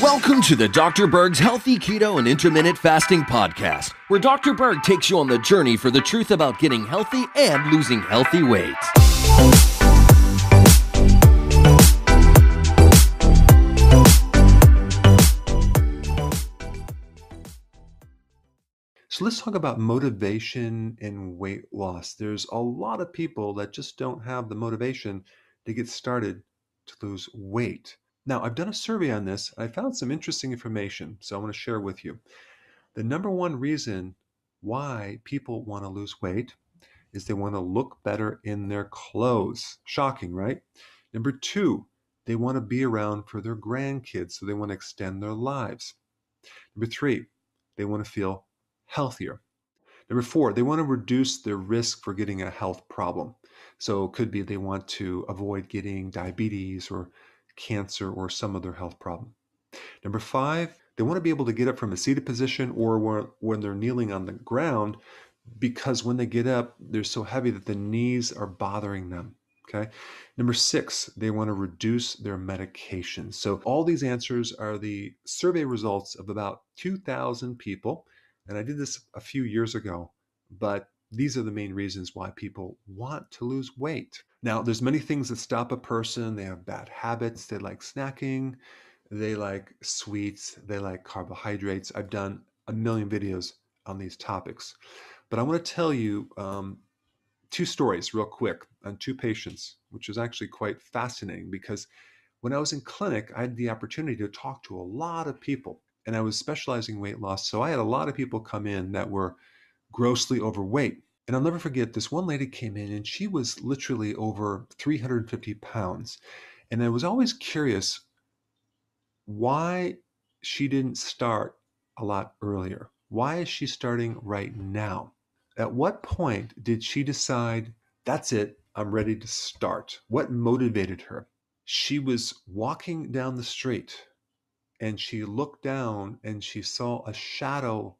Welcome to the Dr. Berg's Healthy Keto and Intermittent Fasting Podcast, where Dr. Berg takes you on the journey for the truth about getting healthy and losing healthy weight. So let's talk about motivation and weight loss. There's a lot of people that just don't have the motivation to get started to lose weight. Now, I've done a survey on this. and I found some interesting information, so I want to share with you. The number one reason why people want to lose weight is they want to look better in their clothes. Shocking, right? Number two, they want to be around for their grandkids, so they want to extend their lives. Number three, they want to feel healthier. Number four, they want to reduce their risk for getting a health problem. So it could be they want to avoid getting diabetes or cancer or some other health problem. Number five, they want to be able to get up from a seated position or when they're kneeling on the ground because when they get up, they're so heavy that the knees are bothering them. Okay. Number six, they want to reduce their medication. So all these answers are the survey results of about 2,000 people and I did this a few years ago, but these are the main reasons why people want to lose weight. Now, there's many things that stop a person. They have bad habits. They like snacking. They like sweets. They like carbohydrates. I've done a million videos on these topics. But I want to tell you um, two stories real quick on two patients, which is actually quite fascinating because when I was in clinic, I had the opportunity to talk to a lot of people and I was specializing weight loss. So I had a lot of people come in that were grossly overweight. And I'll never forget this one lady came in and she was literally over 350 pounds. And I was always curious why she didn't start a lot earlier. Why is she starting right now? At what point did she decide, that's it, I'm ready to start? What motivated her? She was walking down the street and she looked down and she saw a shadow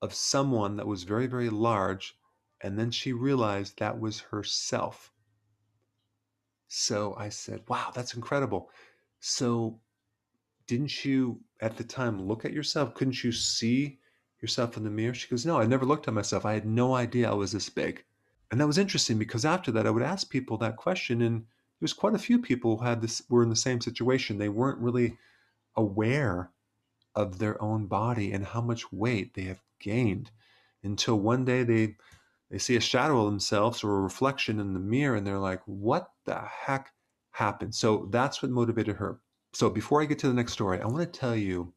of someone that was very, very large. And then she realized that was herself. So I said, Wow, that's incredible. So didn't you at the time look at yourself? Couldn't you see yourself in the mirror? She goes, No, I never looked at myself. I had no idea I was this big. And that was interesting because after that, I would ask people that question, and there was quite a few people who had this were in the same situation. They weren't really aware of their own body and how much weight they have gained until one day they they see a shadow of themselves or a reflection in the mirror and they're like what the heck happened? So that's what motivated her. So before i get to the next story i want to tell you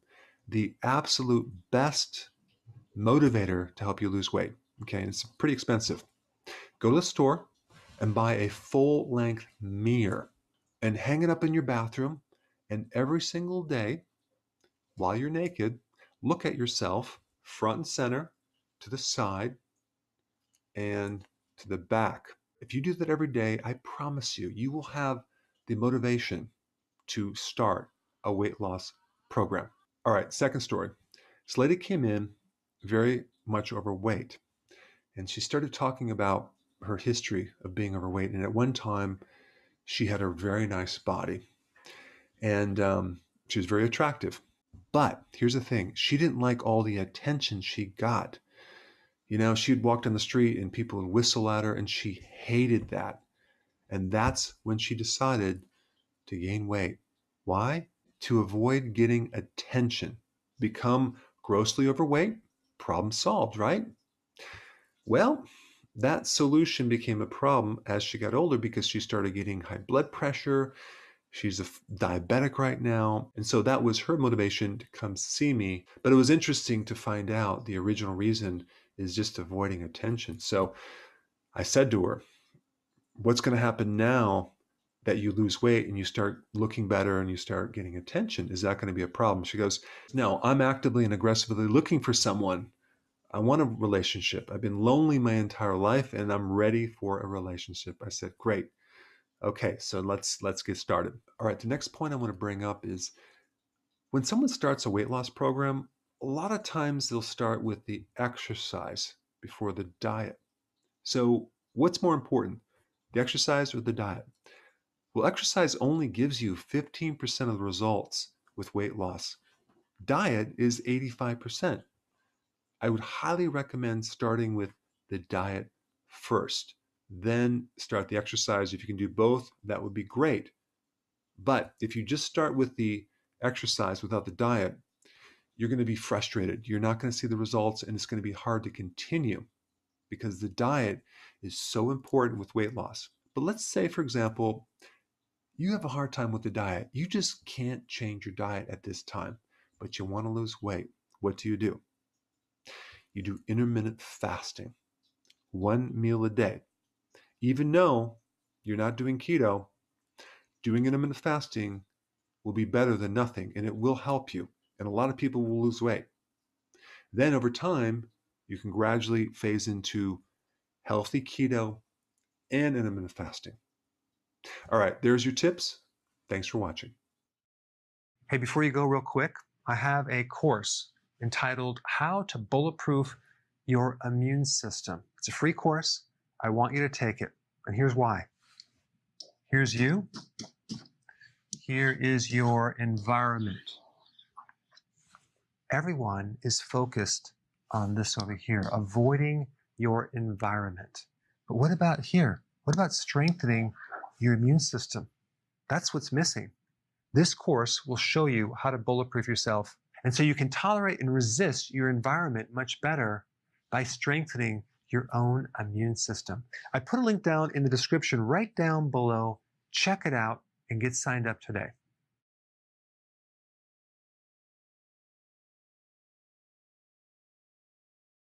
the absolute best motivator to help you lose weight okay? And it's pretty expensive. Go to the store and buy a full length mirror and hang it up in your bathroom and every single day, while you're naked, look at yourself front and center, to the side, and to the back. If you do that every day, I promise you, you will have the motivation to start a weight loss program. All right, second story. This lady came in very much overweight, and she started talking about her history of being overweight. And at one time, she had a very nice body and um, she was very attractive. But here's the thing she didn't like all the attention she got. You know, she'd walk down the street and people would whistle at her, and she hated that. And that's when she decided to gain weight. Why? To avoid getting attention. Become grossly overweight, problem solved, right? Well, that solution became a problem as she got older because she started getting high blood pressure. She's a diabetic right now. And so that was her motivation to come see me. But it was interesting to find out the original reason is just avoiding attention. So I said to her, What's going to happen now that you lose weight and you start looking better and you start getting attention? Is that going to be a problem? She goes, No, I'm actively and aggressively looking for someone. I want a relationship. I've been lonely my entire life and I'm ready for a relationship. I said, Great. Okay, so let's let's get started. All right, the next point I want to bring up is when someone starts a weight loss program, a lot of times they'll start with the exercise before the diet. So, what's more important, the exercise or the diet? Well, exercise only gives you 15% of the results with weight loss. Diet is 85%. I would highly recommend starting with the diet first, then start the exercise. If you can do both, that would be great. But if you just start with the exercise without the diet, you're going to be frustrated. You're not going to see the results, and it's going to be hard to continue because the diet is so important with weight loss. But let's say, for example, you have a hard time with the diet. You just can't change your diet at this time, but you want to lose weight. What do you do? You do intermittent fasting, one meal a day. Even though you're not doing keto, doing intermittent fasting will be better than nothing and it will help you. And a lot of people will lose weight. Then over time, you can gradually phase into healthy keto and intermittent fasting. All right, there's your tips. Thanks for watching. Hey, before you go, real quick, I have a course entitled How to Bulletproof Your Immune System. It's a free course. I want you to take it. And here's why. Here's you. Here is your environment. Everyone is focused on this over here, avoiding your environment. But what about here? What about strengthening your immune system? That's what's missing. This course will show you how to bulletproof yourself. And so you can tolerate and resist your environment much better by strengthening your own immune system. I put a link down in the description right down below. Check it out and get signed up today.